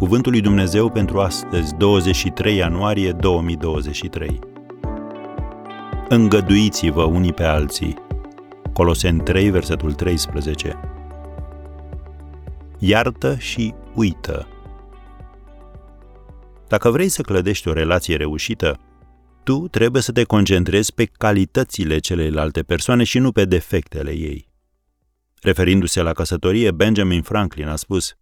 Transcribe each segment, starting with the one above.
Cuvântul lui Dumnezeu pentru astăzi, 23 ianuarie 2023. Îngăduiți-vă unii pe alții. Colosen 3, versetul 13. Iartă și uită. Dacă vrei să clădești o relație reușită, tu trebuie să te concentrezi pe calitățile celelalte persoane și nu pe defectele ei. Referindu-se la căsătorie, Benjamin Franklin a spus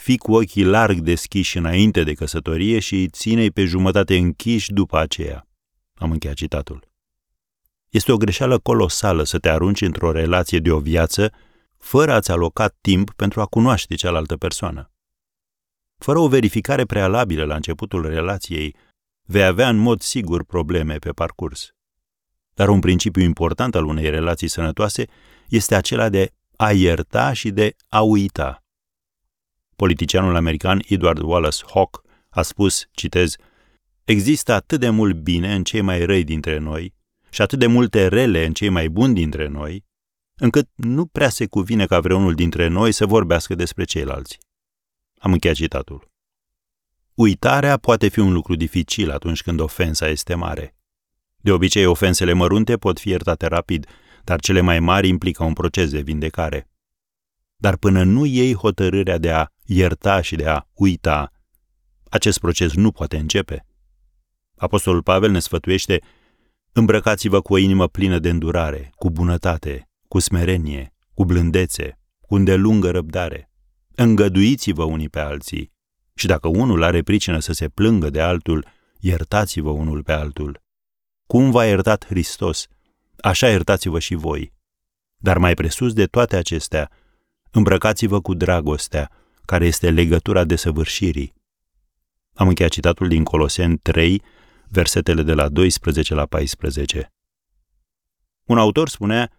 Fii cu ochii larg deschiși înainte de căsătorie și ține-i pe jumătate închiși după aceea. Am încheiat citatul. Este o greșeală colosală să te arunci într-o relație de o viață fără a-ți aloca timp pentru a cunoaște cealaltă persoană. Fără o verificare prealabilă la începutul relației, vei avea în mod sigur probleme pe parcurs. Dar un principiu important al unei relații sănătoase este acela de a ierta și de a uita. Politicianul american Edward Wallace Hawke a spus, citez, Există atât de mult bine în cei mai răi dintre noi și atât de multe rele în cei mai buni dintre noi, încât nu prea se cuvine ca vreunul dintre noi să vorbească despre ceilalți. Am încheiat citatul. Uitarea poate fi un lucru dificil atunci când ofensa este mare. De obicei, ofensele mărunte pot fi iertate rapid, dar cele mai mari implică un proces de vindecare. Dar până nu iei hotărârea de a ierta și de a uita, acest proces nu poate începe. Apostolul Pavel ne sfătuiește îmbrăcați-vă cu o inimă plină de îndurare, cu bunătate, cu smerenie, cu blândețe, cu îndelungă răbdare. Îngăduiți-vă unii pe alții și dacă unul are pricină să se plângă de altul, iertați-vă unul pe altul. Cum v-a iertat Hristos, așa iertați-vă și voi. Dar mai presus de toate acestea, îmbrăcați-vă cu dragostea, care este legătura desăvârșirii. Am încheiat citatul din Coloseni 3, versetele de la 12 la 14. Un autor spunea,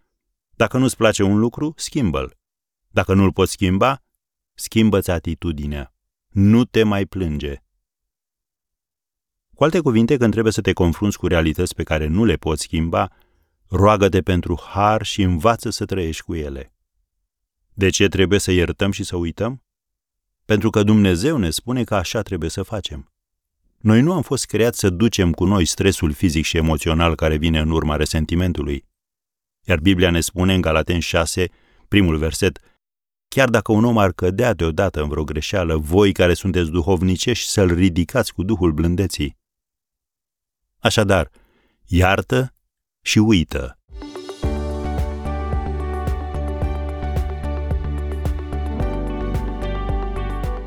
dacă nu-ți place un lucru, schimbă-l. Dacă nu-l poți schimba, schimbă-ți atitudinea. Nu te mai plânge. Cu alte cuvinte, când trebuie să te confrunți cu realități pe care nu le poți schimba, roagă-te pentru har și învață să trăiești cu ele. De ce trebuie să iertăm și să uităm? Pentru că Dumnezeu ne spune că așa trebuie să facem. Noi nu am fost creați să ducem cu noi stresul fizic și emoțional care vine în urma resentimentului. Iar Biblia ne spune în Galaten 6, primul verset, Chiar dacă un om ar cădea deodată în vreo greșeală, voi care sunteți duhovnicești să-l ridicați cu Duhul blândeții. Așadar, iartă și uită.